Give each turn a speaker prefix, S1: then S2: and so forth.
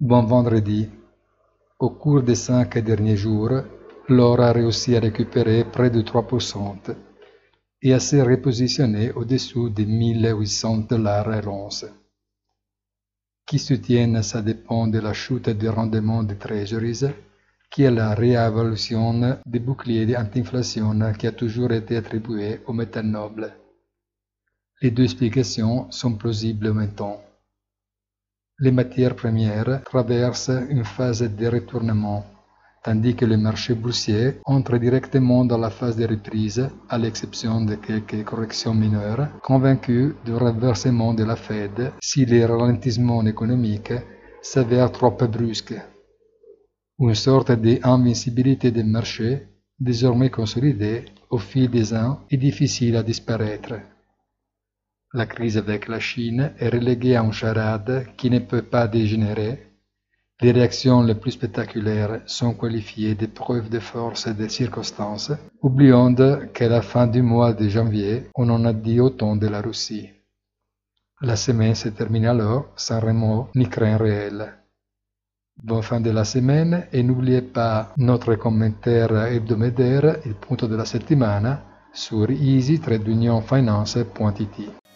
S1: Bon vendredi. Au cours des cinq derniers jours, l'or a réussi à récupérer près de 3% et à se repositionner au-dessous des 1800 dollars l'once. Qui soutiennent ça dépend de la chute des rendements des treasuries, qui est la réévaluation des boucliers anti-inflation qui a toujours été attribué au métal noble. Les deux explications sont plausibles temps. Les matières premières traversent une phase de retournement, tandis que le marché boursier entre directement dans la phase de reprise, à l'exception de quelques corrections mineures, convaincu du renversement de la Fed si les ralentissements économiques s'avèrent trop brusques. Une sorte d'invincibilité des marchés, désormais consolidée au fil des ans, est difficile à disparaître. La crise avec la Chine est reléguée à une charade qui ne peut pas dégénérer. Les réactions les plus spectaculaires sont qualifiées de preuves de force et de circonstances, oubliant qu'à la fin du mois de janvier, on en a dit autant de la Russie. La semaine se termine alors sans remords ni crainte réelle. Bonne fin de la semaine et n'oubliez pas notre commentaire hebdomadaire, il punto della settimana, sur easy-finance.it.